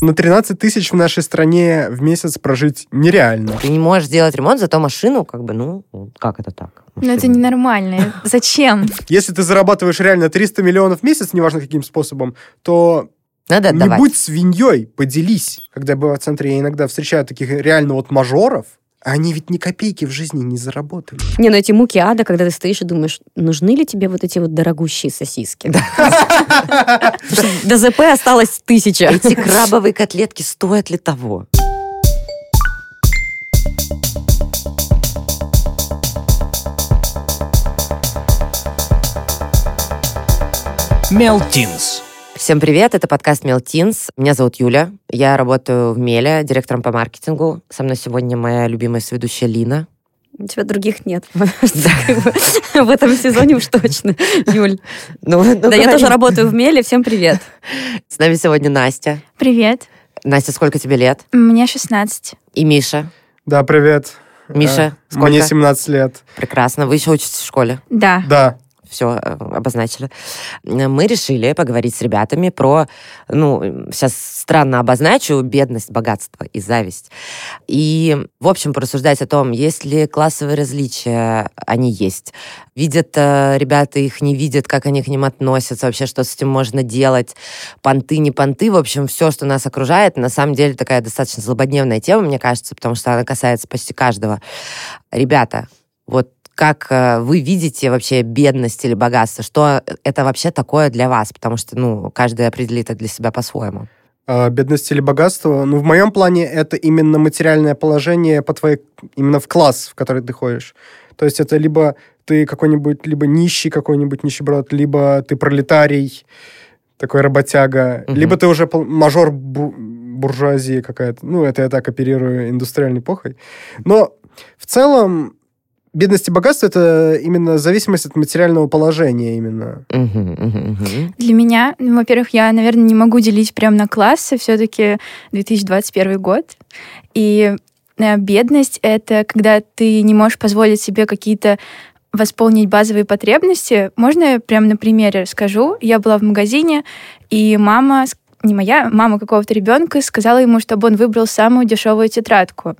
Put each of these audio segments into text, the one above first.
На 13 тысяч в нашей стране в месяц прожить нереально. Ты не можешь сделать ремонт, зато машину, как бы, ну, как это так? Ну, это ненормально. Зачем? Если ты зарабатываешь реально 300 миллионов в месяц, неважно каким способом, то Надо не будь свиньей, поделись. Когда я был в центре, я иногда встречаю таких реально вот мажоров, они ведь ни копейки в жизни не заработали. Не, ну эти муки ада, когда ты стоишь и думаешь, нужны ли тебе вот эти вот дорогущие сосиски? Что ДЗП осталось тысяча. Эти крабовые котлетки стоят ли того? Мелтинс. Всем привет, это подкаст Мелтинс. Меня зовут Юля, я работаю в Меле, директором по маркетингу. Со мной сегодня моя любимая сведущая Лина. У тебя других нет. В этом сезоне уж точно, Юль. Ну, ну, Да, я тоже работаю в Меле. Всем привет. С нами сегодня Настя. Привет. Настя, сколько тебе лет? Мне 16. И Миша. Да, привет. Миша, Э, Мне сколько? 17 лет. Прекрасно. Вы еще учитесь в школе? Да. Да. Все обозначили. Мы решили поговорить с ребятами про, ну, сейчас странно обозначу, бедность, богатство и зависть. И, в общем, порассуждать о том, есть ли классовые различия, они есть. Видят э, ребята их, не видят, как они к ним относятся, вообще, что с этим можно делать, понты, не понты, в общем, все, что нас окружает, на самом деле такая достаточно злободневная тема, мне кажется, потому что она касается почти каждого. Ребята, вот как э, вы видите вообще бедность или богатство? Что это вообще такое для вас? Потому что, ну, каждый определит это для себя по-своему. А, Бедность или богатство? Ну, в моем плане это именно материальное положение по твоей... Именно в класс, в который ты ходишь. То есть это либо ты какой-нибудь, либо нищий какой-нибудь нищеброд, либо ты пролетарий, такой работяга, Мгм. либо ты уже мажор бу- буржуазии какая-то. Ну, это я так оперирую индустриальной эпохой. Но в целом бедность и богатство это именно зависимость от материального положения именно. Для меня, ну, во-первых, я, наверное, не могу делить прям на классы. Все-таки 2021 год. И э, бедность — это когда ты не можешь позволить себе какие-то восполнить базовые потребности. Можно я прям на примере расскажу? Я была в магазине, и мама, не моя, мама какого-то ребенка сказала ему, чтобы он выбрал самую дешевую тетрадку.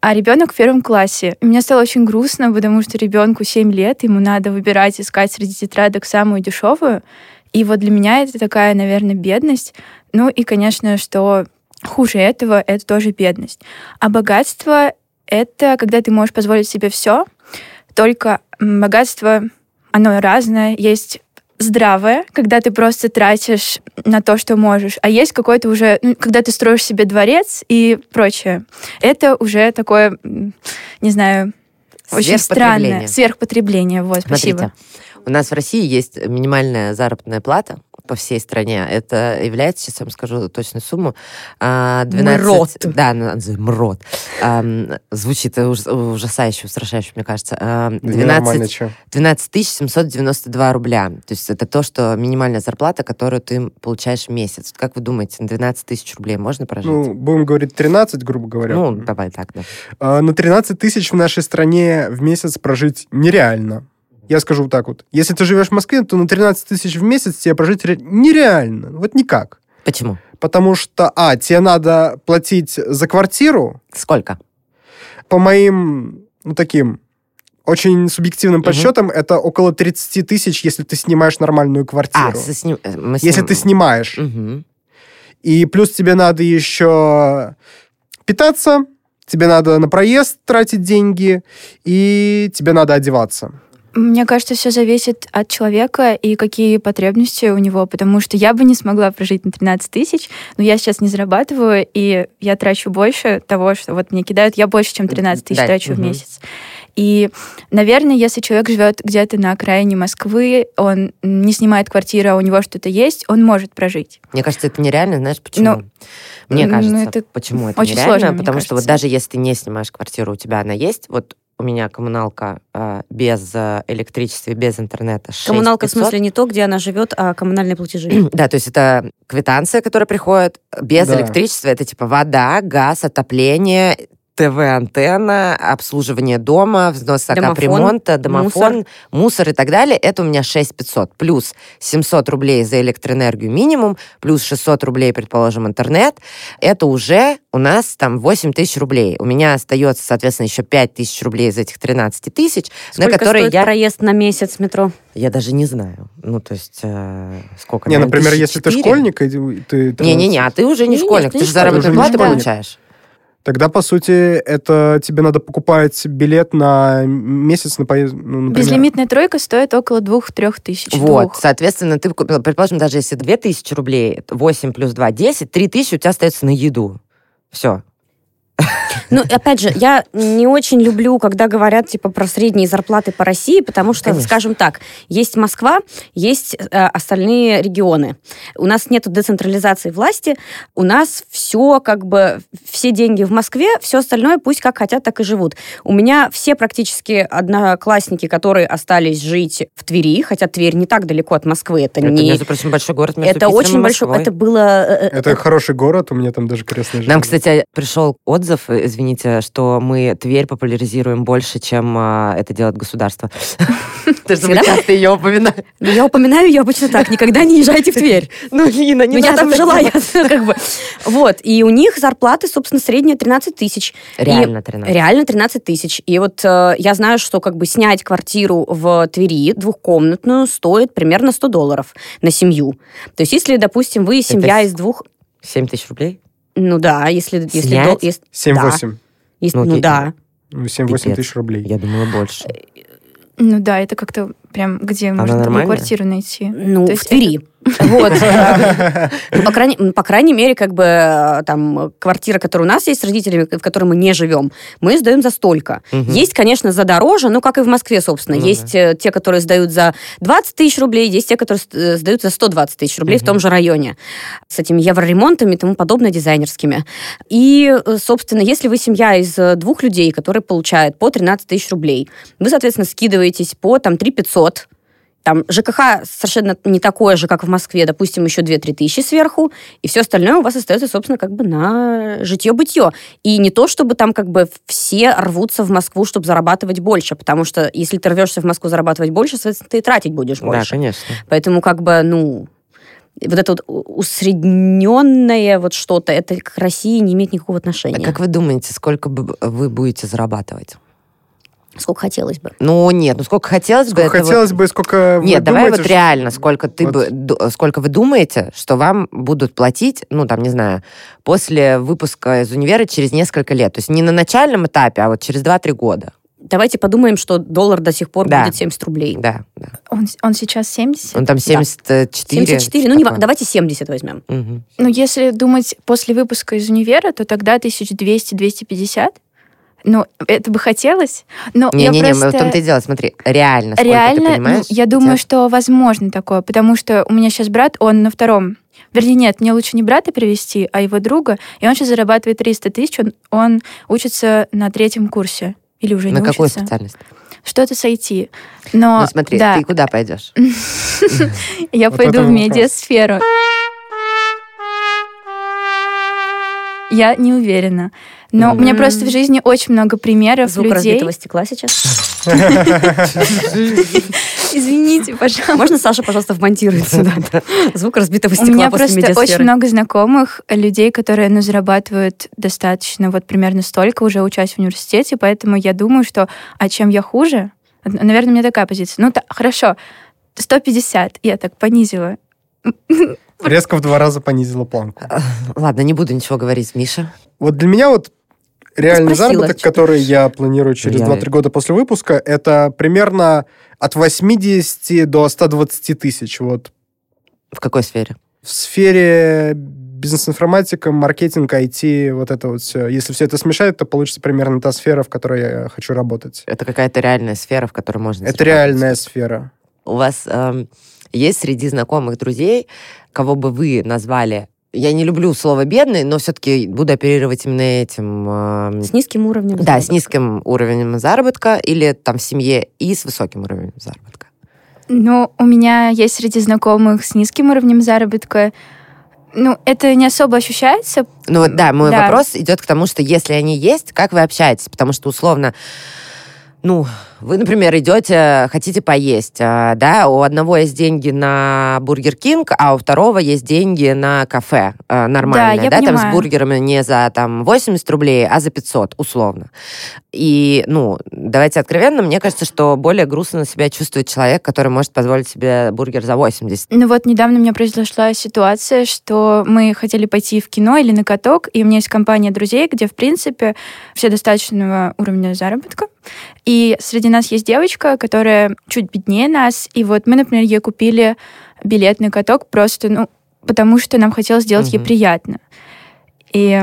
А ребенок в первом классе. И мне стало очень грустно, потому что ребенку 7 лет, ему надо выбирать, искать среди тетрадок самую дешевую. И вот для меня это такая, наверное, бедность. Ну и, конечно, что хуже этого, это тоже бедность. А богатство — это когда ты можешь позволить себе все, только богатство, оно разное. Есть здравое, когда ты просто тратишь на то, что можешь, а есть какое-то уже, ну, когда ты строишь себе дворец и прочее. Это уже такое, не знаю, очень странное Сверхпотребление. Вот, спасибо. Смотрите, у нас в России есть минимальная заработная плата по всей стране. Это является, сейчас я вам скажу точную сумму, а, 12... Мрот. Да, МРОТ. Звучит уж- ужасающе, устрашающе, мне кажется. Ам, Да нормально, 12 чё. 12 792 рубля. То есть это то, что минимальная зарплата, которую ты получаешь в месяц. Как вы думаете, на 12 тысяч рублей можно прожить? Ну, будем говорить 13, грубо говоря. Ну, давай так, да. А, На 13 тысяч в нашей стране в месяц прожить нереально. Я скажу вот так вот. Если ты живешь в Москве, то на 13 тысяч в месяц тебе прожить ре- нереально. Вот никак. Почему? Потому что, а, тебе надо платить за квартиру, Сколько? по моим, ну, таким очень субъективным Мгм. подсчетам, это около 30 тысяч, если ты снимаешь нормальную квартиру. А, со сним- э, мы Если сним- ты снимаешь. Мгм. И плюс тебе надо еще питаться, тебе надо на проезд тратить деньги, и тебе надо одеваться. Мне кажется, все зависит от человека и какие потребности у него, потому что я бы не смогла прожить на 13 тысяч, но я сейчас не зарабатываю, и я трачу больше того, что вот мне кидают, я больше, чем 13 тысяч Да, трачу в мгм. месяц. И, наверное, если человек живет где-то на окраине Москвы, он не снимает квартиру, а у него что-то есть, он может прожить. Мне кажется, это нереально, знаешь почему? Ну, Мне ну, кажется, это почему это очень нереально, сложно, потому что вот даже если ты не снимаешь квартиру, у тебя она есть, вот у меня коммуналка э, без э, электричества, и без интернета 6 Коммуналка в 500. смысле не то, где она живет, а коммунальные платежи. Да, то есть это квитанция, которая приходит без Да. электричества, это типа вода, газ, отопление, ТВ-антенна, обслуживание дома, взнос за Домофон, капремонта, домофон, мусор. мусор. и так далее. Это у меня 6500. Плюс 700 рублей за электроэнергию минимум, плюс 600 рублей, предположим, интернет. Это уже у нас там 8 тысяч рублей. У меня остается, соответственно, еще 5 тысяч рублей из этих 13 тысяч, Сколько на которые стоит я... проезд на месяц в метро? Я даже не знаю. Ну, то есть, э, сколько? Не, наверное, например, если ты 1004? школьник, ты... ты- Не-не-не, а ты уже не Не, нет, школьник, ты ты не же заработную школьник. плату Ты получаешь. Тогда, по сути, это тебе надо покупать билет на месяц на поезд. Ну, например. Безлимитная тройка стоит около двух-трех тысяч. Вот, Двух. соответственно, ты купил, предположим, даже если 2000 рублей, 8 плюс 2, 10, 3000 у тебя остается на еду. Все. Ну, опять же, я не очень люблю, когда говорят типа про средние зарплаты по России, потому что, Конечно. скажем так, есть Москва, есть э, остальные регионы. У нас нет децентрализации власти, у нас все как бы все деньги в Москве, все остальное пусть как хотят, так и живут. У меня все практически одноклассники, которые остались жить в Твери, хотя Тверь не так далеко от Москвы, это, Это, не между прочим, большой город между это Питером очень большой, это было э, э, Это хороший город, у меня там даже крестная Нам, жена. кстати, пришел отзыв, э, извините, что мы Тверь популяризируем больше, чем а, это делает государство. Мы Всегда? часто ее упоминаем. Ну, я упоминаю ее обычно так, никогда не езжайте в Тверь. Ну, Лина, не я там жила, я как бы... Вот, и у них зарплаты, собственно, средняя 13 тысяч. Реально 13. Реально 13 тысяч. И вот э, я знаю, что как бы снять квартиру в Твери двухкомнатную стоит примерно 100 долларов на семью. То есть если, допустим, вы семья из двух... 7 тысяч рублей? Ну да, если... если Снять? если- 7-8. если- Ну, ну окей. да. Ну, 7-8 Пипец. тысяч рублей. Я думала больше. Ну да, это как-то прям, где можно такую нормальная? квартиру найти. Ну, То в Твери. Вот. По крайней, по крайней мере, как бы э, там квартира, которая у нас есть с родителями, в которой мы не живем, мы сдаем за столько. Мгм. Есть, конечно, за дороже, ну, как и в Москве, собственно. Ну есть э, те, которые сдают за 20 тысяч рублей, есть те, которые э, сдают за 120 тысяч рублей в Мгм. том же районе. С этими евроремонтами и тому подобное, дизайнерскими. И, собственно, если вы семья из двух людей, которые получают по 13 тысяч рублей, вы, соответственно, скидываетесь по там 3 500, там ЖКХ совершенно не такое же, как в Москве, допустим, еще 2-3 тысячи сверху, и все остальное у вас остается, собственно, как бы на житье-бытье. И не то, чтобы там как бы все рвутся в Москву, чтобы зарабатывать больше, потому что если ты рвешься в Москву зарабатывать больше, соответственно, ты и тратить будешь Да, больше. конечно. Поэтому как бы, ну, вот это вот усредненное вот что-то, это к России не имеет никакого А отношения. как вы думаете, сколько вы будете зарабатывать? Сколько хотелось бы. Ну, нет, ну сколько хотелось бы... Сколько это вот- хотелось бы, сколько вы Нет, давай думаете, вот что- реально, сколько ты Вот. бы, сколько вы думаете, что вам будут платить, ну, там, не знаю, после выпуска из универа через несколько лет. То есть не на начальном этапе, а вот через 2-3 года. Давайте подумаем, что доллар до сих пор Да. будет 70 рублей. Да, да. Он, он сейчас 70? Он там 74. 74, ну не, давайте 70 возьмем. Мгм. Ну, если думать после выпуска из универа, то тогда 1200-250. Ну, это бы хотелось, но я Не-не-не, просто... в том-то и дело, смотри, реально, сколько Реально, ты ну, понимаешь? я думаю, хотят? что возможно такое, потому что у меня сейчас брат, он на втором. Вернее, нет, мне лучше не брата привести, а его друга, и он сейчас зарабатывает 300 тысяч, он, он учится на третьем курсе. Или уже На не какую учится. специальность? Что-то с IT. Но, Ну, смотри, да, ты куда пойдешь? я пойду в медиасферу. Я не уверена. Но у меня просто в жизни очень много примеров Звук людей. разбитого стекла сейчас. Извините, пожалуйста. Можно Саша, пожалуйста, вмонтирует сюда? Звук разбитого У стекла меня после просто очень много знакомых людей, которые ну, зарабатывают достаточно вот примерно столько, уже учась в университете, поэтому я думаю, что а чем я хуже? Наверное, у меня такая позиция. Ну, хорошо, 150 я так понизила. Резко в два раза понизила планку. Ладно, не буду ничего говорить, Миша. Вот для меня вот реальный спросила, заработок, который я планирую через Я- 2-3 года после выпуска, это примерно от 80 до 120 тысяч. Вот В какой сфере? в сфере бизнес-информатика, маркетинг, IT, вот это вот все. Если все это смешать, то получится примерно та сфера, в которой я хочу работать. Это какая-то реальная сфера, в которой можно Это реальная сфера. У вас эм, есть среди знакомых друзей, кого бы вы назвали я не люблю слово бедный, но все-таки буду оперировать именно этим. эм, С низким уровнем. да, с заработка. низким уровнем заработка или там в семье и с высоким уровнем заработка. Ну, у меня есть среди знакомых с низким уровнем заработка. Ну, это не особо ощущается. Ну вот да, мой Да. вопрос идет к тому, что если они есть, как вы общаетесь? Потому что условно, ну, вы, например, идете, хотите поесть, а, да, у одного есть деньги на Бургер Кинг, а у второго есть деньги на кафе а, нормальное, я да, там с понимаю. бургерами не за там 80 рублей, а за 500, условно. И, ну, давайте откровенно, мне кажется, что более грустно себя чувствует человек, который может позволить себе бургер за 80. Ну вот недавно у меня произошла ситуация, что мы хотели пойти в кино или на каток, и у меня есть компания друзей, где, в принципе, все достаточного уровня заработка. И среди нас есть девочка, которая чуть беднее нас, и вот мы, например, ей купили билет на каток просто, ну, потому что нам хотелось сделать ей Мгм. приятно. И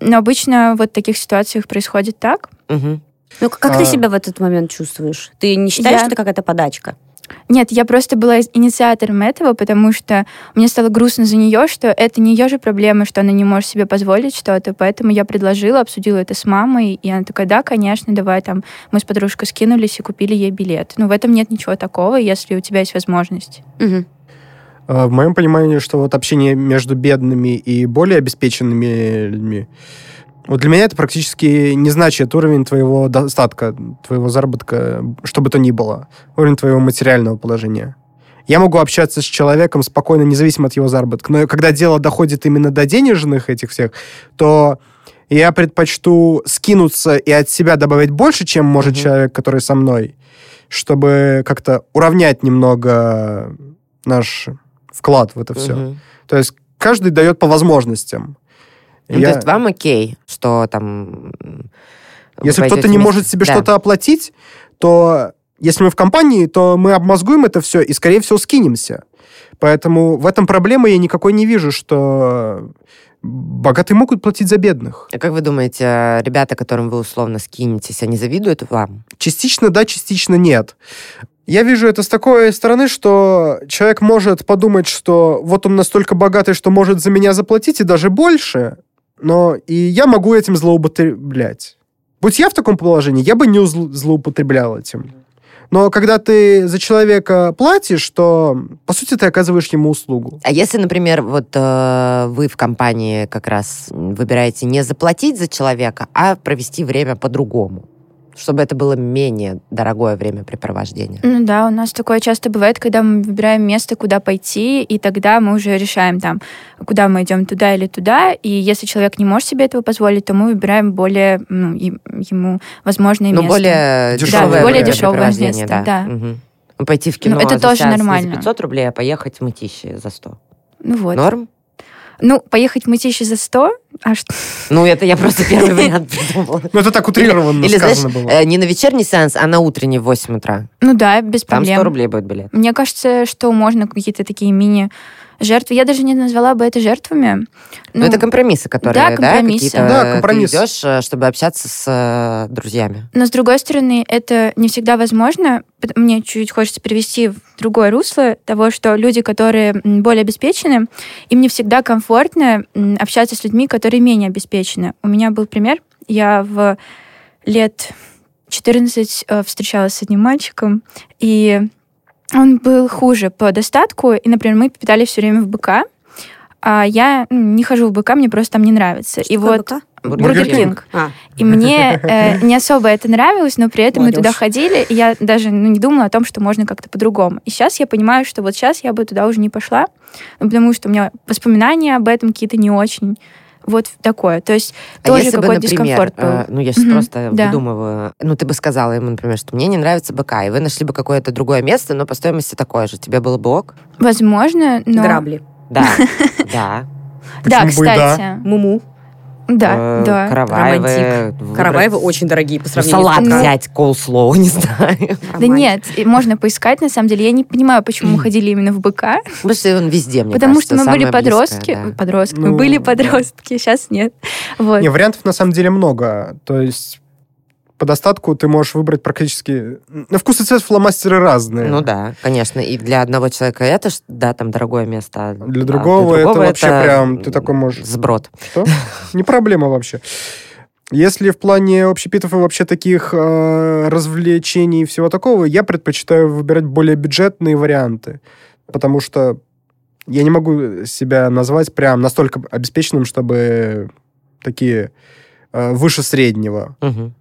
но обычно вот в таких ситуациях происходит так. Мгм. Ну, как А. ты себя в этот момент чувствуешь? Ты не считаешь, Я- что это какая-то подачка? Нет, я просто была инициатором этого, потому что мне стало грустно за нее, что это не ее же проблема, что она не может себе позволить что-то, поэтому я предложила, обсудила это с мамой, и она такая, да, конечно, давай там, мы с подружкой скинулись и купили ей билет. Ну, в этом нет ничего такого, если у тебя есть возможность. А, В моем понимании, что вот общение между бедными и более обеспеченными людьми, вот для меня это практически не значит уровень твоего достатка, твоего заработка, что бы то ни было, уровень твоего материального положения. Я могу общаться с человеком спокойно, независимо от его заработка, но когда дело доходит именно до денежных этих всех, то я предпочту скинуться и от себя добавить больше, чем может Мгм. человек, который со мной, чтобы как-то уравнять немного наш вклад в это все. Мгм. То есть каждый дает по возможностям. Ну, Я- То есть вам окей, что там... Если кто-то не вместе? может себе Да. что-то оплатить, то если мы в компании, то мы обмозгуем это все и, скорее всего, скинемся. Поэтому в этом проблемы я никакой не вижу, что богатые могут платить за бедных. А как вы думаете, ребята, которым вы условно скинетесь, они завидуют вам? Частично да, частично нет. Я вижу это с такой стороны, что человек может подумать, что вот он настолько богатый, что может за меня заплатить и даже больше, но и я могу этим злоупотреблять. Будь я в таком положении, я бы не злоупотреблял этим. Но когда ты за человека платишь, то, по сути, ты оказываешь ему услугу. А если, например, вот э, вы в компании как раз выбираете не заплатить за человека, а провести время по-другому, чтобы это было менее дорогое времяпрепровождение? Ну да, у нас такое часто бывает, когда мы выбираем место, куда пойти, и тогда мы уже решаем там, куда мы идем, туда или туда. И если человек не может себе этого позволить, то мы выбираем более ну, ему возможное Ну, место. более Дешевое дешевое более дешевое место, да. Мгм. Ну, Пойти в кино Ну, это за тоже нормально. за 500 рублей, а поехать в мытищи за 100. Ну вот. Норм? Ну, поехать в Мытищи за 100, а что? Ну, это я просто первый вариант придумала. Ну, это так утрированно Или, знаешь, сказано было. э, не на вечерний сеанс, а на утренний в 8 утра. Ну да, без Там 100 проблем. рублей будет билет. Мне кажется, что можно какие-то такие мини-жертвы. Я даже не назвала бы это жертвами. Ну, это компромиссы, которые, да, да, компромиссы. какие-то Да, ты компромисс. идешь, э, чтобы общаться с э, друзьями. Но, с другой стороны, это не всегда возможно. Мне чуть хочется перевести в другое русло того, что люди, которые более обеспечены, им не всегда комфортно общаться с людьми, которые менее обеспечены. У меня был пример. Я в лет 14 э, встречалась с одним мальчиком, и он был хуже по достатку. И, например, мы питались все время в БК, а я м, не хожу в БК, мне просто там не нравится. и Такое вот БК? Burger King. А, И мне э, не особо это нравилось, но при этом мы туда Молодежь. ходили, и я даже ну, не думала о том, что можно как-то по-другому. И сейчас я понимаю, что вот сейчас я бы туда уже не пошла, ну, потому что у меня воспоминания об этом какие-то не очень. Вот такое. То есть А тоже если бы, какой-то например, дискомфорт был. э, ну, я сейчас Мгм, просто да. выдумываю. Ну, ты бы сказала ему, например, что мне не нравится БК, и вы нашли бы какое-то другое место, но по стоимости такое же. Тебе было бы ок? Возможно, но... грабли. Да, да. Да? кстати. Муму. Да, Э, да. Караваевы. Романтик. выбрать- Караваевы очень дорогие по Ну, сравнению салат с БК. взять, колслоу, не знаю. Да Романтик. нет, и можно поискать, на самом деле. Я не понимаю, почему мы ходили именно в БК, Потому что он везде, мне потому кажется, что мы были подростки. близкое, да. Подростки. Ну, мы были да. подростки, сейчас нет. Вот. Не, вариантов на самом деле много. То есть по достатку ты можешь выбрать практически... На вкус и цвет фломастеры разные. Ну да, конечно. И для одного человека это, да, там дорогое место. а Для а другого это вообще прям, ты такой можешь- Сброд. Что? Не проблема вообще. Если в плане общепитов и вообще таких э, развлечений и всего такого, я предпочитаю выбирать более бюджетные варианты. Потому что я не могу себя назвать прям настолько обеспеченным, чтобы такие э, выше среднего. Мгм.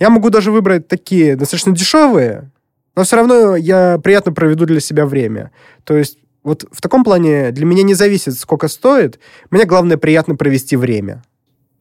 Я могу даже выбрать такие достаточно дешевые, но все равно я приятно проведу для себя время. То есть вот в таком плане для меня не зависит, сколько стоит. Мне главное приятно провести время.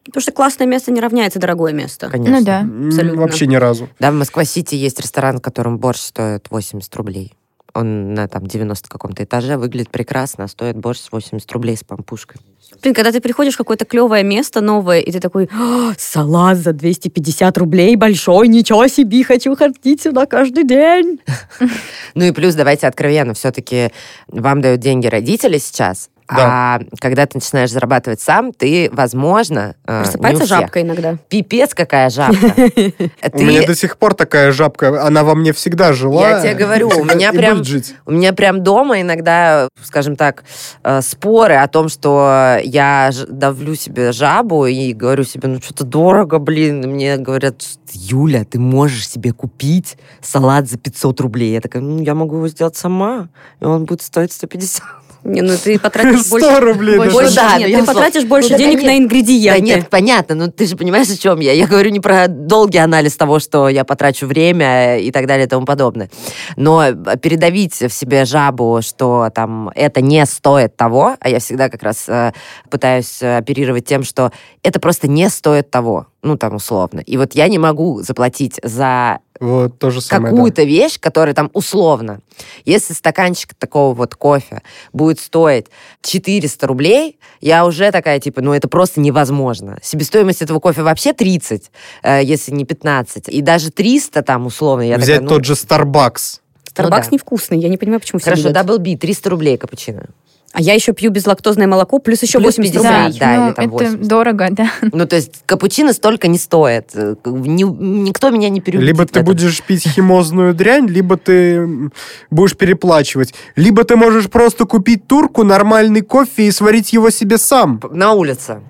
Потому что классное место не равняется дорогое место. Конечно. Ну да. Абсолютно. Вообще ни разу. Да, в Москва-Сити есть ресторан, в котором борщ стоит 80 рублей. Он на там 90 каком-то этаже, выглядит прекрасно, стоит борщ 80 рублей с пампушкой. Блин, когда ты приходишь в какое-то клевое место новое, и ты такой, «А, салат за 250 рублей большой, ничего себе, хочу ходить сюда каждый день. Ну и плюс, давайте откровенно, все-таки вам дают деньги родители сейчас, а когда ты начинаешь зарабатывать сам, ты, возможно, э, Просыпается жабка иногда. Пипец какая жабка. У меня до сих пор такая жабка, она во мне всегда жила. Я тебе говорю, у меня прям- у меня прям дома иногда, скажем так, э, споры о том, что я давлю себе жабу и говорю себе, ну что-то дорого, блин. Мне говорят, Юля, ты можешь себе купить салат за 500 рублей. Я такая, ну я могу его сделать сама, и он будет стоить 150. Не, ну ты потратишь больше... 100 рублей. больше- больше- да, нет, ну, я ты потратишь больше Ну, денег на ингредиенты. Да нет, понятно, но ты же понимаешь, о чем я. Я говорю не про долгий анализ того, что я потрачу время и так далее и тому подобное. Но передавить в себе жабу, что там это не стоит того, а я всегда как раз э, пытаюсь э, оперировать тем, что это просто не стоит того, ну там условно. И вот я не могу заплатить за Вот то же самое. да. какую-то вещь, которая там условно, если стаканчик такого вот кофе будет стоить 400 рублей, я уже такая, типа, ну это просто невозможно. Себестоимость этого кофе вообще 30, э, если не 15. И даже 300 там условно. Я Взять такая, ну, тот же Starbucks. Старбакс да. невкусный, я не понимаю, почему все Хорошо. Double B, 300 рублей капучино. А я еще пью безлактозное молоко, плюс еще Плюс 80 50, рублей. да, ну, или там это 80. дорого, да. Ну, то есть капучино столько не стоит. Э, ни- никто меня не переубедит. Либо ты будешь пить химозную дрянь, либо ты будешь переплачивать. Либо ты можешь просто купить турку, нормальный кофе и сварить его себе сам На улице.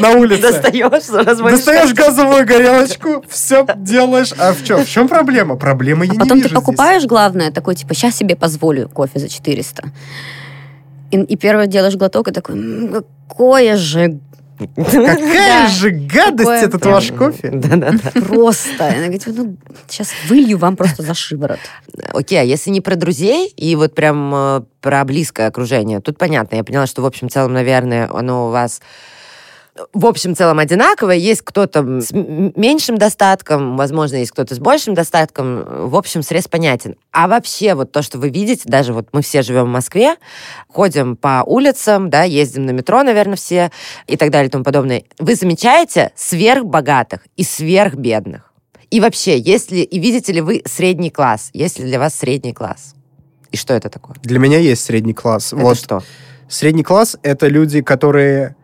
на улице. Достаешь, Достаешь газовую горелочку, все делаешь. А в чем? В чем проблема? Проблемы я А не потом вижу ты покупаешь, главное, такой, типа, сейчас себе позволю кофе за 400. И, и первое делаешь глоток, и такой, «М, какое же. Какая Да. же гадость Такое этот ваш кофе. Да-да-да. просто. Она говорит, ну, сейчас вылью вам просто за шиворот. Окей, а если не про друзей и вот прям э, про близкое окружение, тут понятно. Я поняла, что в общем целом, наверное, оно у вас в общем целом одинаковое. Есть кто-то с меньшим достатком, возможно, есть кто-то с большим достатком. В общем, срез понятен. А вообще вот то, что вы видите, даже вот мы все живем в Москве, ходим по улицам, да, ездим на метро, наверное, все и так далее и тому подобное. Вы замечаете сверхбогатых и сверхбедных? И вообще, если и видите ли вы средний класс? Есть ли для вас средний класс? И что это такое? Для меня есть средний класс. Это Вот что? Средний класс — это люди, которые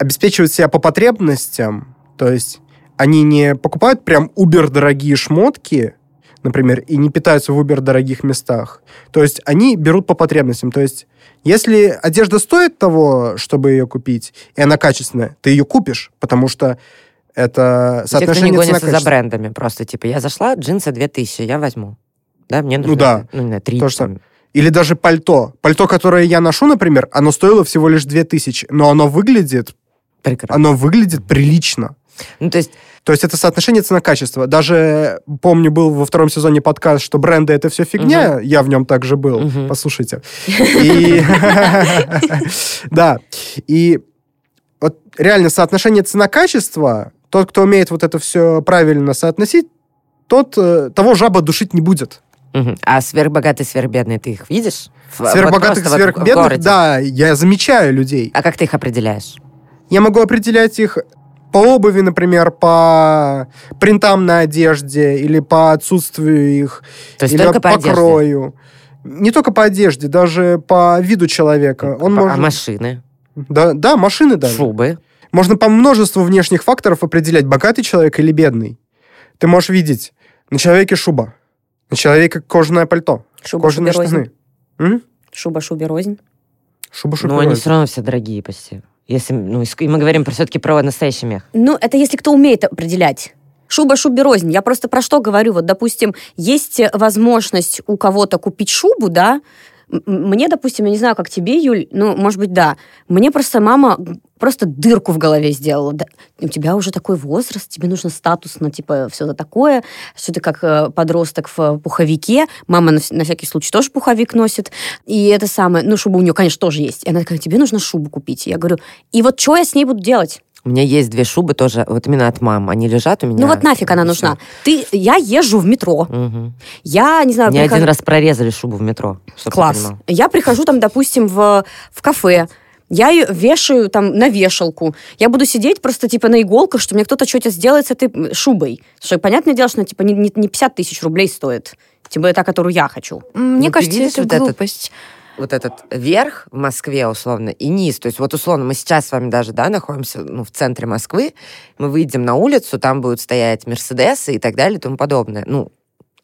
обеспечивают себя по потребностям, то есть они не покупают прям убер-дорогие шмотки, например, и не питаются в убер-дорогих местах. То есть они берут по потребностям. То есть если одежда стоит того, чтобы ее купить, и она качественная, ты ее купишь, потому что это Те, кто не соотношение гонятся за брендами. Просто типа, я зашла, джинсы 2000, я возьму. Да, мне нужно... да. Ну, не знаю, 3. То самое. Или даже пальто. Пальто, которое я ношу, например, оно стоило всего лишь 2000, но оно выглядит, Прекрасно. оно выглядит прилично. Ну, то есть, То есть это соотношение цена-качество. Даже, помню, был во втором сезоне подкаст, что бренды — это все фигня. Я в нем также был. Мгм. Послушайте. И... Да. И вот реально соотношение цена-качество, тот, кто умеет вот это все правильно соотносить, тот э, того жаба душить не будет. а сверхбогатые, сверхбедные, ты их видишь? Сверхбогатых, вот сверхбедных, да, я замечаю людей. А как ты их определяешь? Я могу определять их по обуви, например, по принтам на одежде или по отсутствию их, То есть или только по по крою. Не только по одежде, даже по виду человека. Он А может... машины? Да, да, машины даже. Шубы? Можно по множеству внешних факторов определять, богатый человек или бедный. Ты можешь видеть на человеке шуба, на человеке кожаное пальто, Шуба, кожаные штаны. М? Шуба, шубе рознь. Шуба, шуба. Ну, они рознь. все равно все дорогие почти. Если, ну, и мы говорим про, все-таки про настоящий мех. Ну, это если кто умеет определять. Шуба, шубе рознь. Я просто про что говорю? Вот, допустим, есть возможность у кого-то купить шубу, да, Мне, допустим, я не знаю, как тебе, Юль, ну, может быть, да. Мне просто мама просто дырку в голове сделала. Да, у тебя уже такой возраст, тебе нужно статусно, типа, все это такое, что ты как э, подросток в пуховике. Мама на, на всякий случай тоже пуховик носит. И это самое, ну, шуба у нее, конечно, тоже есть. И она такая, тебе нужно шубу купить. И я говорю, и вот что я с ней буду делать? У меня есть две шубы тоже, вот именно от мам. Они лежат у меня. Ну вот нафиг она нужна. Ты, я езжу в метро. Мгм. Я, не знаю, Мне прихожу- один раз прорезали шубу в метро. Класс. Я прихожу там, допустим, в, в кафе, я ее вешаю там на вешалку. Я буду сидеть просто типа на иголках, что мне кто-то что-то сделает с этой шубой. Что понятное дело, что она типа не, не, не 50 тысяч рублей стоит. Тем более та, которую я хочу. Мне Ну, кажется, это вот этот- глупость. вот этот верх в Москве, условно, и низ. То есть вот, условно, мы сейчас с вами даже, да, находимся ну, в центре Москвы, мы выйдем на улицу, там будут стоять Мерседесы и так далее и тому подобное. Ну,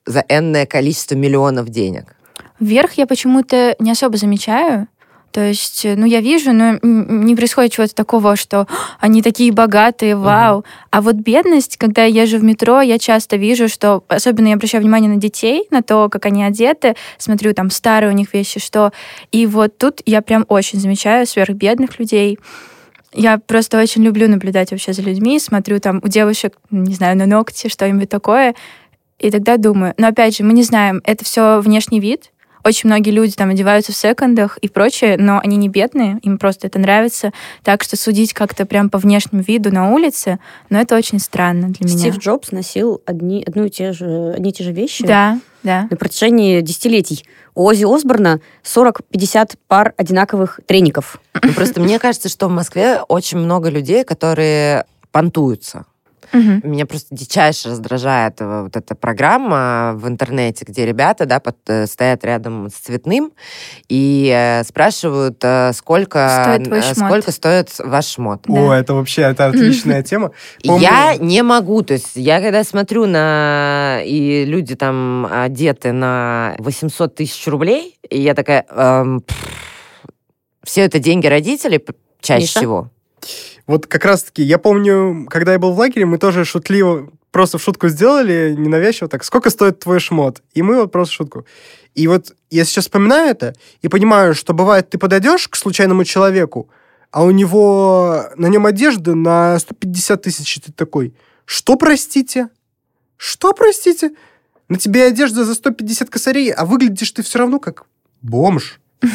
за энное количество миллионов денег. Вверх я почему-то не особо замечаю. То есть, э, ну, я вижу, но не происходит чего-то такого, что «А, они такие богатые, вау. А вот бедность, когда я езжу в метро, я часто вижу, что, особенно я обращаю внимание на детей, на то, как они одеты, смотрю, там, старые у них вещи, что... И вот тут я прям очень замечаю сверхбедных людей. Я просто очень люблю наблюдать вообще за людьми, смотрю там у девушек, не знаю, на ногти, что-нибудь такое, и тогда думаю, но опять же, мы не знаем, это все внешний вид. Очень многие люди там одеваются в секондах и прочее, но они не бедные, им просто это нравится. Так что судить как-то прям по внешнему виду на улице, но это очень странно для меня. Стив Джобс носил одни, одну и те же, одни и те же вещи Да, да. на протяжении десятилетий. У Ози Осборна 40-50 пар одинаковых треников. Ну, просто мне кажется, что в Москве очень много людей, которые понтуются. Мгм. Меня просто дичайше раздражает вот эта программа в интернете, где ребята, да, под- э, стоят рядом с цветным и э, спрашивают, э, сколько Стоит э, шмот. сколько стоит ваш шмот. Да. О, это вообще это отличная тема. Помню- Я не могу, то есть я когда смотрю на и люди там одеты на 800 тысяч рублей, и я такая, эм, все это деньги родителей чаще Миша? всего. Вот как раз-таки, я помню, когда я был в лагере, мы тоже шутливо, просто в шутку сделали, ненавязчиво так, сколько стоит твой шмот? И мы вот просто шутку. И вот я сейчас вспоминаю это и понимаю, что бывает, ты подойдешь к случайному человеку, а у него на нем одежда на 150 тысяч, и ты такой, что, простите? Что, простите? На тебе одежда за 150 косарей, а выглядишь ты все равно как бомж.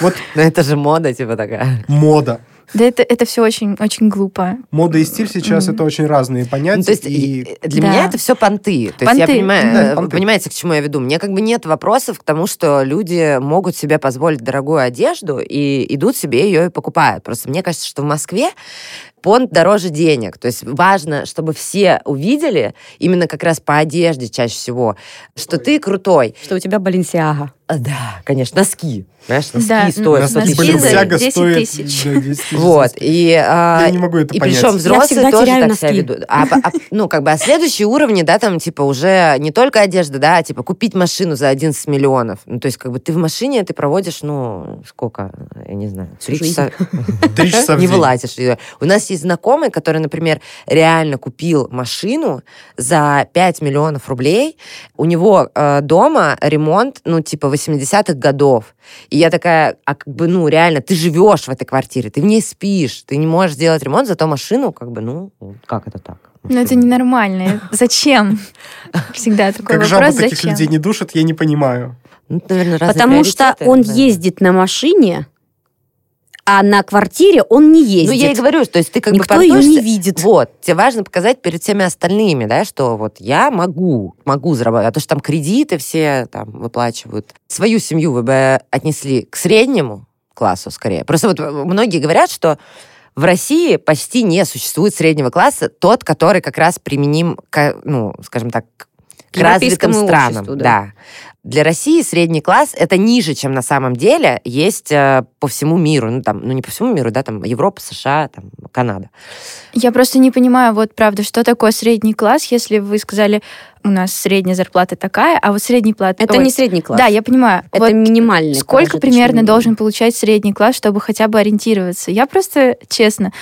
Вот Ну это же мода типа такая. мода. Да это, это все очень, очень глупо. Мода и стиль сейчас Мгм. это очень разные понятия. Ну, то есть и... для Да. меня это все понты. То есть я Понты. понимаю, Да, понты. понимаете, к чему я веду. Мне как бы нет вопросов к тому, что люди могут себе позволить дорогую одежду и идут себе ее и покупают. Просто мне кажется, что в Москве понт дороже денег. То есть важно, чтобы все увидели, именно как раз по одежде чаще всего, что ты крутой. Что у тебя Баленсиага. А, Да, конечно, носки. Знаешь, носки Да, стоят носки 100 тысяч. Баленсиага 10 стоит, тысяч. да, 10 тысяч. Вот, и... а, Я не могу это и понять. причем взрослые тоже так себя носки. ведут. А, а, ну, как бы, а следующие уровни, да, там, типа, уже не только одежда, да, а, типа, купить машину за 11 миллионов. Ну, то есть, как бы, ты в машине, ты проводишь, ну, сколько, я не знаю, три часа. Три часа в Не день. вылазишь. её. У нас есть знакомый, который, например, реально купил машину за 5 миллионов рублей. У него э, дома ремонт, ну, типа, 80-х годов. И я такая, а как бы, ну, реально, ты живешь в этой квартире, ты в ней спишь, ты не можешь сделать ремонт, зато машину, как бы, ну, как это так? Но это ненормально. Зачем? Всегда такой Как жаба вопрос, таких зачем? людей не душат, я не понимаю. Ну, наверное, Потому что он ездит на машине, а на квартире он не ездит. Ну, я и говорю, что, то есть ты как Никто бы ее не видит. Вот, тебе важно показать перед всеми остальными, да, что вот я могу, могу зарабатывать. А то, что там кредиты все там выплачивают. Свою семью вы бы отнесли к среднему классу скорее. Просто вот многие говорят, что в России почти не существует среднего класса, тот, который как раз применим, к, ну, скажем так, к развитым европейскому странам. обществу, да. да. Для России средний класс это ниже, чем на самом деле есть э, по всему миру. Ну, там, ну, не по всему миру, да, там Европа, США, там, Канада. Я просто не понимаю, вот правда, что такое средний класс, если вы сказали, у нас средняя зарплата такая, а вот средний плат... Это ой, не средний класс. Да, я понимаю. это Вот минимальный. сколько примерно минимум. должен получать средний класс, чтобы хотя бы ориентироваться? Я просто, честно,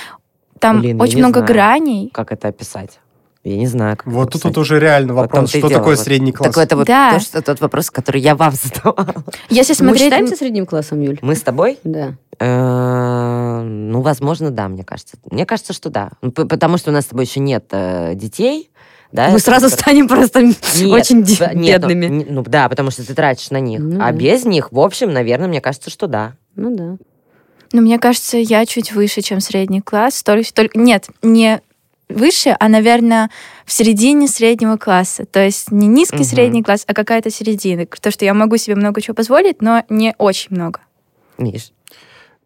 там Блин, очень много знаю. граней. Как это описать? Я не знаю. Как Вот это тут, тут уже реально вопрос, что такое Вот. средний класс. Так это вот Да. то, что- тот вопрос, который я вам задавала. Если Мы смотреть... считаемся средним классом, Юль? Мы с тобой? Да. Э, Ну, возможно, да, мне кажется. Мне кажется, что да. Ну, Потому что у нас с тобой еще нет э, детей. Да, Мы сразу вот- станем просто Нет, очень нет, ну, бедными. не- Ну, да, потому что ты тратишь на них. Ну а да. без них, в общем, наверное, мне кажется, что да. Ну да. Ну, мне кажется, я чуть выше, чем средний класс. Только, только... Нет, не выше, а, наверное, в середине среднего класса. То есть не низкий Мгм. средний класс, а какая-то середина. То, что я могу себе много чего позволить, но не очень много. Миш.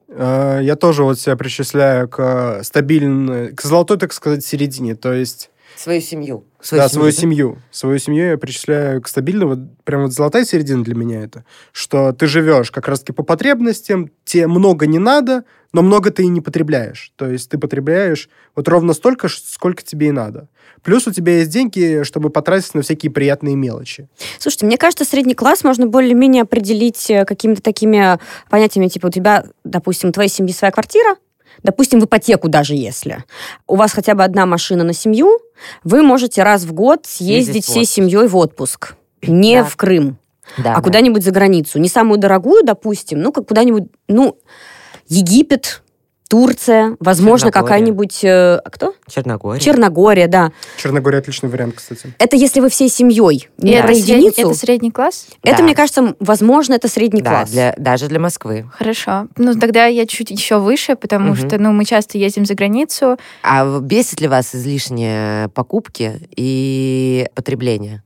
Э, Я тоже вот себя причисляю к стабильной, к золотой, так сказать, середине. То есть, Свою семью. да, свою семью. Свою семью я причисляю к стабильной, вот прям вот золотая середина для меня это, что ты живешь как раз-таки по потребностям, тебе много не надо, но много ты и не потребляешь. То есть ты потребляешь вот ровно столько, сколько тебе и надо. Плюс у тебя есть деньги, чтобы потратить на всякие приятные мелочи. Слушайте, мне кажется, средний класс можно более-менее определить э, какими-то такими понятиями, типа у тебя, допустим, у твоей семьи своя квартира, допустим, в ипотеку даже если. У вас хотя бы одна машина на семью, вы можете раз в год съездить всей семьей в отпуск. Не Да. в Крым, Да, а да. куда-нибудь за границу. Не самую дорогую, допустим, ну, как куда-нибудь, ну, Египет, Турция, возможно, какая-нибудь... э, а кто? Черногория. Черногория, да. Черногория отличный вариант, кстати. Это если вы всей семьей. И Не это, про сред- единицу. это средний класс? Это, Да. мне кажется, возможно, это средний Да, класс. для- даже для Москвы. Хорошо. Ну, тогда я чуть еще выше, потому Мгм. что, ну, мы часто ездим за границу. А бесит ли вас излишние покупки и потребление?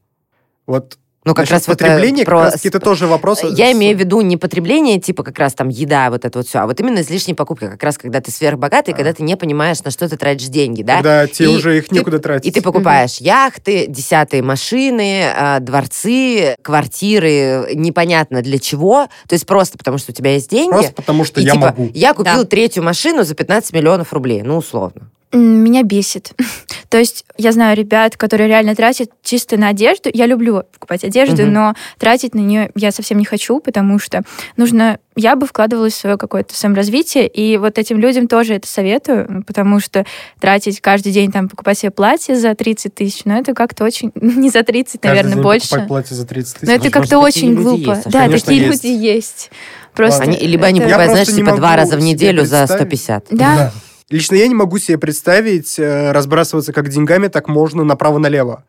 Вот Ну, как насчет раз вот, э, потребления, про- как раз это тоже вопрос. Я имею в виду не потребление, типа как раз там еда, вот это вот все, а вот именно излишние покупки, как раз когда ты сверхбогатый, когда ты не понимаешь, на что ты тратишь деньги, да? Когда тебе И уже их ты- некуда тратить. И ты покупаешь яхты, десятые машины, а, дворцы, квартиры, непонятно для чего. То есть просто потому, что у тебя есть деньги. Просто потому, что и я типа, могу. я купил Да. третью машину за 15 миллионов рублей, ну, условно. Меня бесит. То есть я знаю ребят, которые реально тратят чисто на одежду. Я люблю покупать одежду, Мгм. но тратить на нее я совсем не хочу, потому что нужно... Я бы вкладывалась в свое какое-то саморазвитие, и вот этим людям тоже это советую, потому что тратить каждый день, там, покупать себе платье за 30 тысяч, ну, это как-то очень... Не за 30, Каждый наверное, день больше. покупать платье за 30 тысяч. Но это как-то очень глупо. есть, а да, конечно, такие есть. люди есть. Просто. Они, либо они это- покупают, знаешь, типа два раза в неделю за представить. 150. Да. Лично я не могу себе представить э, разбрасываться как деньгами, так можно направо-налево.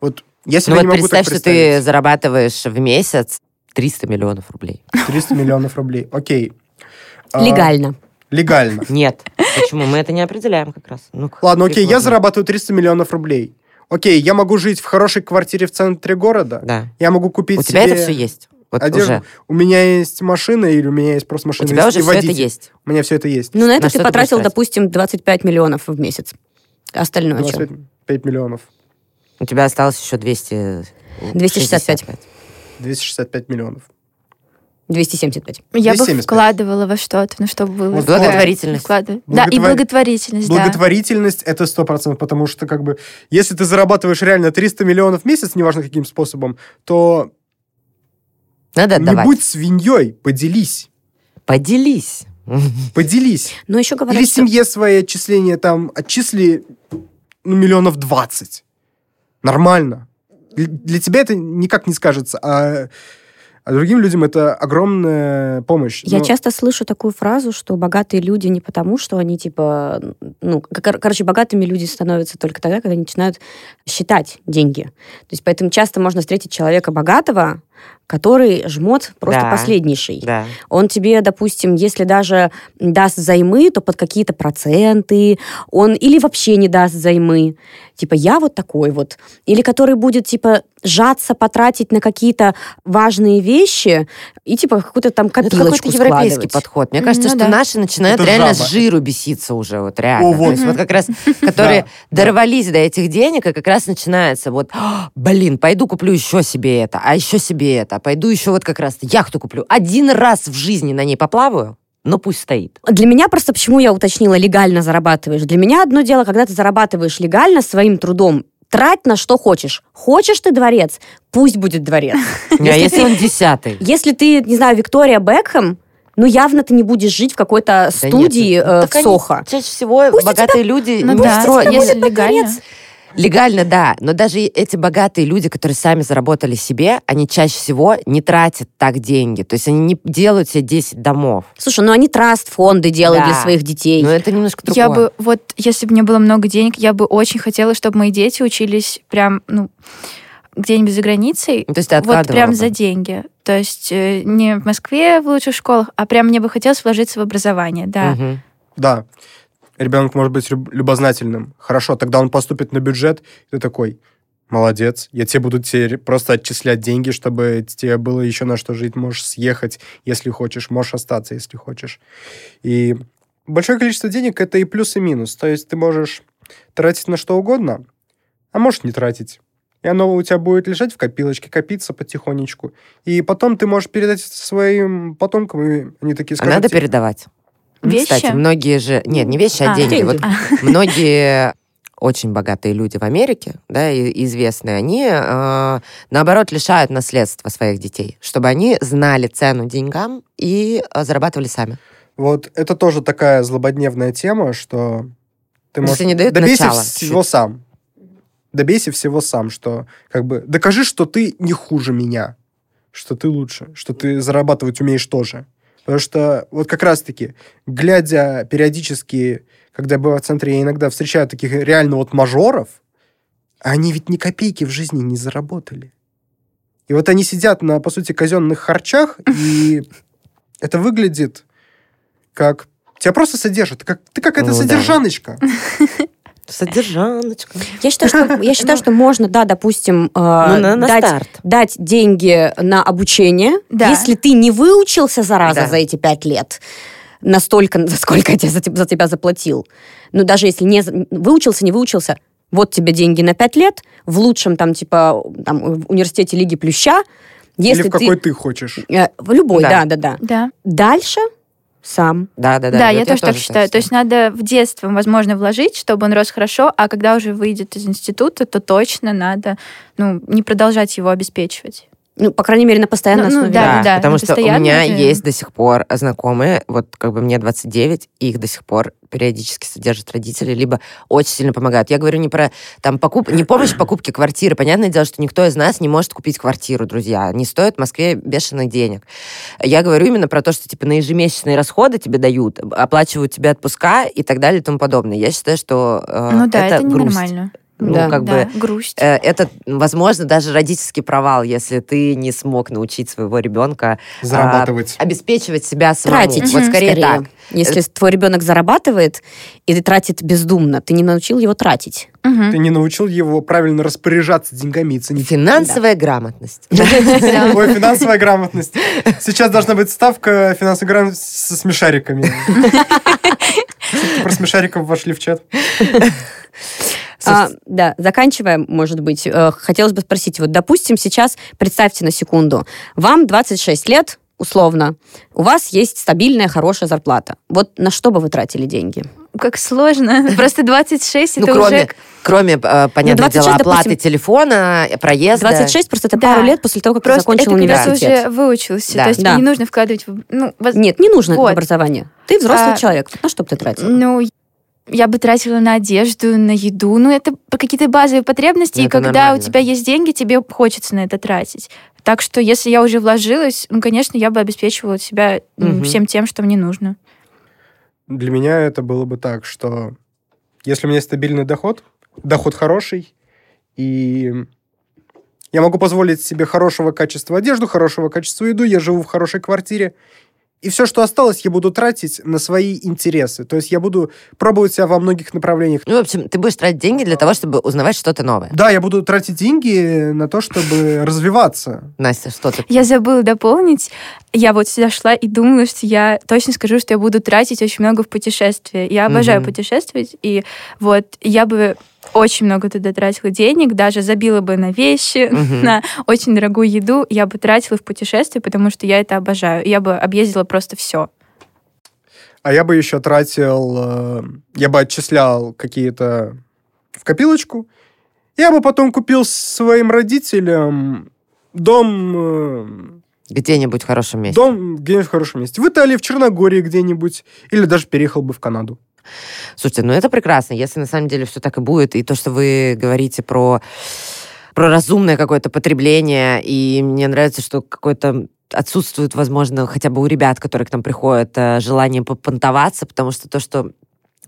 Вот я себе Ну не вот могу так представь, что ты представить. зарабатываешь в месяц 300 миллионов рублей. 300 миллионов рублей. Окей. А, Легально. Легально. Нет. Почему? Мы это не определяем как раз. Ну, Ладно, окей, я зарабатываю 300 миллионов рублей. Окей, я могу жить в хорошей квартире в центре города. Да. Я могу купить У тебя себе это все есть. Вот одежду. уже. У меня есть машина или у меня есть просто У машина. тебя и уже все это есть. У меня все это есть. Ну, на это На ты ты потратил, тратить? допустим, 25 миллионов в месяц. Остальное что? 25 5 миллионов. У тебя осталось еще 200... 265. 265 миллионов. 275. Я бы 275. вкладывала во что-то, ну, чтобы было... Вот Благотворительность. Вкладывать. Да, и Благотвор- благотворительность, да. Благотворительность это 100%, потому что как бы если ты зарабатываешь реально 300 миллионов в месяц, неважно каким способом, то Надо не отдавать. будь свиньей, поделись. Поделись. Поделись. Но еще говорят, Или что- семье свои отчисления там отчисли ну, миллионов 20. Нормально. Для, для тебя это никак не скажется, а, а другим людям это огромная помощь. Я Но- часто слышу такую фразу, что богатые люди не потому, что они типа, ну, кор- короче, богатыми люди становятся только тогда, когда они начинают считать деньги. То есть поэтому часто можно встретить человека богатого, который жмот просто Да. последнейший. Да. Он тебе, допустим, если даже даст займы, то под какие-то проценты, он или вообще не даст займы. Типа, я вот такой вот. Или который будет, типа, сжаться, потратить на какие-то важные вещи и, типа, какую-то там Это копилочку какой-то европейский складывать. подход. Мне Ну кажется, что да. наши начинают Это реально жаба. с жиру беситься уже, вот реально. О, То вот. есть вот как раз, которые дорвались до этих денег, и как раз начинается вот, «А, блин, пойду куплю еще себе это, а еще себе это, пойду еще вот как раз яхту куплю. Один раз в жизни на ней поплаваю, но пусть стоит. Для меня просто, почему я уточнила, легально зарабатываешь. Для меня одно дело, когда ты зарабатываешь легально своим трудом, трать на что хочешь. Хочешь ты дворец, пусть будет дворец. А если он десятый? Если ты, не знаю, Виктория Бекхэм, ну явно ты не будешь жить в какой-то Да студии нет, э, так в Сохо. Чаще всего Пусть богатые люди Ну не да, строят. если легально. Легально, да, но даже эти богатые люди, которые сами заработали себе, они чаще всего не тратят так деньги. То есть они не делают себе 10 домов. Слушай, ну они траст-фонды делают Да. для своих детей. Но это немножко другое. Я бы, вот, если бы мне было много денег, я бы очень хотела, чтобы мои дети учились прям, ну, где-нибудь за границей, Ну, То есть ты вот откладывала прям бы. за деньги. То есть э, не в Москве в лучших школах, а прям мне бы хотелось вложиться в образование, да. Мгм. Да. Ребенок может быть люб- любознательным. Хорошо, тогда он поступит на бюджет, и ты такой, молодец, я тебе буду теперь просто отчислять деньги, чтобы тебе было еще на что жить. Можешь съехать, если хочешь, можешь остаться, если хочешь. И большое количество денег – это и плюс, и минус. То есть ты можешь тратить на что угодно, а можешь не тратить. И оно у тебя будет лежать в копилочке, копиться потихонечку. И потом ты можешь передать это своим потомкам, и они такие А скажут... надо тебе, передавать. Ну, Вещи? Кстати, многие же... Нет, не вещи, а, А, деньги. деньги. Вот многие очень богатые люди в Америке, да, и известные, они, э, наоборот, лишают наследства своих детей, чтобы они знали цену деньгам и э, зарабатывали сами. Вот это тоже такая злободневная тема, что ты Если можешь... не дают добейся начала всего чуть. сам. Добейся всего сам, что как бы докажи, что ты не хуже меня, что ты лучше, что ты зарабатывать умеешь тоже. Потому что вот как раз-таки, глядя периодически, когда я бываю в центре, я иногда встречаю таких реально вот мажоров, они ведь ни копейки в жизни не заработали. И вот они сидят на, по сути, казенных харчах, и это выглядит как... Тебя просто содержат. Как, ты какая-то Ну да. содержаночка. Я считаю, что, я считаю, что можно, да, допустим, э, Ну, на, на дать, старт. дать деньги на обучение, Да. если ты не выучился, зараза, Да. за эти пять лет, настолько, за сколько я за, за тебя заплатил. Но даже если не выучился, не выучился, вот тебе деньги на пять лет, в лучшем там, типа, там, в университете Лиги Плюща, если Или в ты... какой ты хочешь. э, в любой, Да. да, да, да. Да. Дальше сам. Да, да, да. Да, вот я тоже так считаю. То есть надо в детстве, возможно, вложить, чтобы он рос хорошо, а когда уже выйдет из института, то точно надо ну, не продолжать его обеспечивать. Ну, по крайней мере, на постоянной Ну, ну, основе. да, да, потому на что у меня же. есть до сих пор знакомые, вот как бы мне 29, и их до сих пор периодически содержат родители, либо очень сильно помогают. Я говорю не про там покуп... не помощь в покупке квартиры. Понятное дело, что никто из нас не может купить квартиру, друзья. Не стоит в Москве бешеных денег. Я говорю именно про то, что типа на ежемесячные расходы тебе дают, оплачивают тебе отпуска и так далее и тому подобное. Я считаю, что э, ну да, это, грусть. ненормально. Ну, Да. как да, бы грусть. Э, Это, возможно, даже родительский провал, если ты не смог научить своего ребенка Зарабатывать. обеспечивать себя самому. Тратить. Вот Мгм. скорее, так. Если твой ребенок зарабатывает и тратит бездумно, ты не научил его тратить. Мгм. Ты не научил его правильно распоряжаться деньгами и ценить. Финансовая грамотность. Ой, финансовая грамотность. Сейчас должна быть ставка финансовой грамотности со смешариками. Про смешариков вошли в чат. А, да, заканчивая, может быть, э, хотелось бы спросить, вот, допустим, сейчас, представьте на секунду, вам 26 лет, условно, у вас есть стабильная, хорошая зарплата. Вот на что бы вы тратили деньги? Как сложно. Просто 26 Ну, это кроме, уже... кроме э, понятное 26, дело, оплаты допустим, телефона, э, проезда. 26 просто это Да. пару лет после того, как ты Просто закончил это когда ты университет. уже выучился. Да. То есть Да. не нужно вкладывать... в- Ну, воз- Нет, не нужно Вот. образование. Ты взрослый А, человек. На что бы ты тратил? Ну, я бы тратила на одежду, на еду. Ну, это какие-то базовые потребности. Ну, и когда нормально. у тебя есть деньги, тебе хочется на это тратить. Так что, если я уже вложилась, ну, конечно, я бы обеспечивала себя Мгм. всем тем, что мне нужно. Для меня это было бы так, что если у меня есть стабильный доход, доход хороший, и я могу позволить себе хорошего качества одежду, хорошего качества еду, я живу в хорошей квартире, и все, что осталось, я буду тратить на свои интересы. То есть я буду пробовать себя во многих направлениях. Ну, в общем, ты будешь тратить деньги для того, чтобы узнавать что-то новое. Да, я буду тратить деньги на то, чтобы развиваться. Настя, что ты? Я забыла дополнить. Я вот сюда шла и думала, что я точно скажу, что я буду тратить очень много в путешествия. Я обожаю Мгм. путешествовать, и вот я бы очень много туда тратила денег, даже забила бы на вещи, Мгм. на очень дорогую еду, я бы тратила в путешествие, потому что я это обожаю. Я бы объездила просто все. А я бы еще тратил, э, я бы отчислял какие-то в копилочку. Я бы потом купил своим родителям дом, э, Где-нибудь в хорошем месте. дом где-нибудь в хорошем месте. В Италии, в Черногории где-нибудь. Или даже переехал бы в Канаду. Слушайте, ну это прекрасно, если на самом деле все так и будет, и то, что вы говорите про про разумное какое-то потребление, и мне нравится, что какое-то отсутствует, возможно, хотя бы у ребят, которые к нам приходят, э, желание попонтоваться, потому что то, что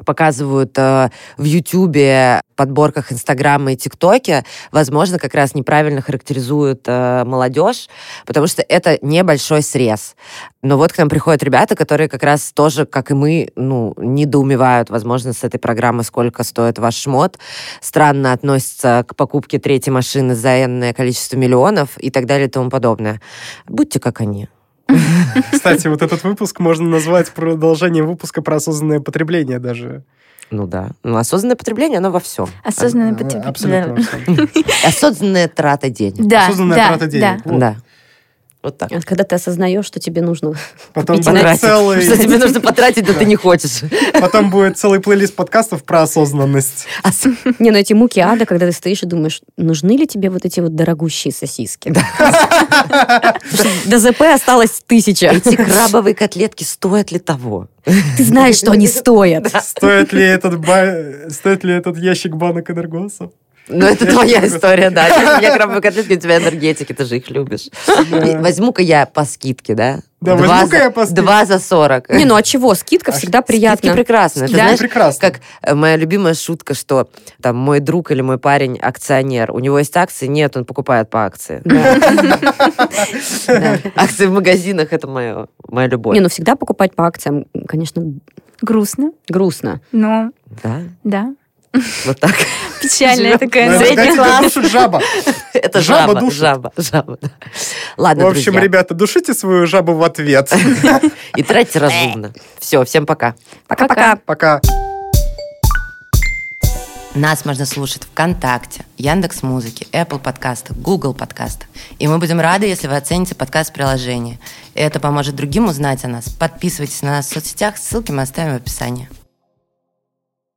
показывают э, в Ютубе, подборках Инстаграма и ТикТоке, возможно, как раз неправильно характеризуют э, молодежь, потому что это небольшой срез. Но вот к нам приходят ребята, которые как раз тоже, как и мы, ну, недоумевают, возможно, с этой программы, сколько стоит ваш шмот, странно относятся к покупке третьей машины за энное количество миллионов и так далее и тому подобное. Будьте как они. Кстати, вот этот выпуск можно назвать продолжением выпуска про осознанное потребление даже. Ну да. Ну, осознанное потребление, оно во всем. Осознанное А, потребление. Абсолютно. Осознанная трата денег. Да, Осознанная да, трата денег. да. Вот. Так. Вот Когда ты осознаешь, что тебе нужно Потом Купить будет Потратить. целый... Что тебе нужно потратить, да ты не хочешь. Потом будет целый плейлист подкастов про осознанность. Ос- Не, ну эти муки ада, когда ты стоишь и думаешь, нужны ли тебе вот эти вот дорогущие сосиски? До ЗП осталось тысяча. Эти крабовые котлетки стоят ли того? Ты знаешь, что они стоят. Стоит ли этот, Стоит ли этот ящик банок энергосов? Ну, это твоя история, да. У меня крабовые котлетки, у тебя энергетики, ты же их любишь. Возьму-ка я по скидке, да? Да, Два возьму-ка за- я по скидке. Два за 40. Не, ну а чего? Скидка А всегда скидки Скидки приятно. прекрасно. Да, знаешь, прекрасно. как э, моя любимая шутка, что там мой друг или мой парень акционер, у него есть акции, нет, он покупает по акции. Акции в магазинах это моя, моя любовь. Не, ну всегда покупать по акциям, конечно, Грустно, грустно. но Да, да. Вот так. Печальная такая. тебя класс. жаба. Это Жаба жаба, жаба. Ладно, В общем, ребята, душите свою жабу в ответ. и тратьте разумно. Все, всем пока. Пока-пока. Пока. Нас можно слушать ВКонтакте, Яндекс Музыки, Apple подкастах, Google подкастах. И мы будем рады, если вы оцените подкаст приложение. Это поможет другим узнать о нас. Подписывайтесь на нас в соцсетях, ссылки мы оставим в описании.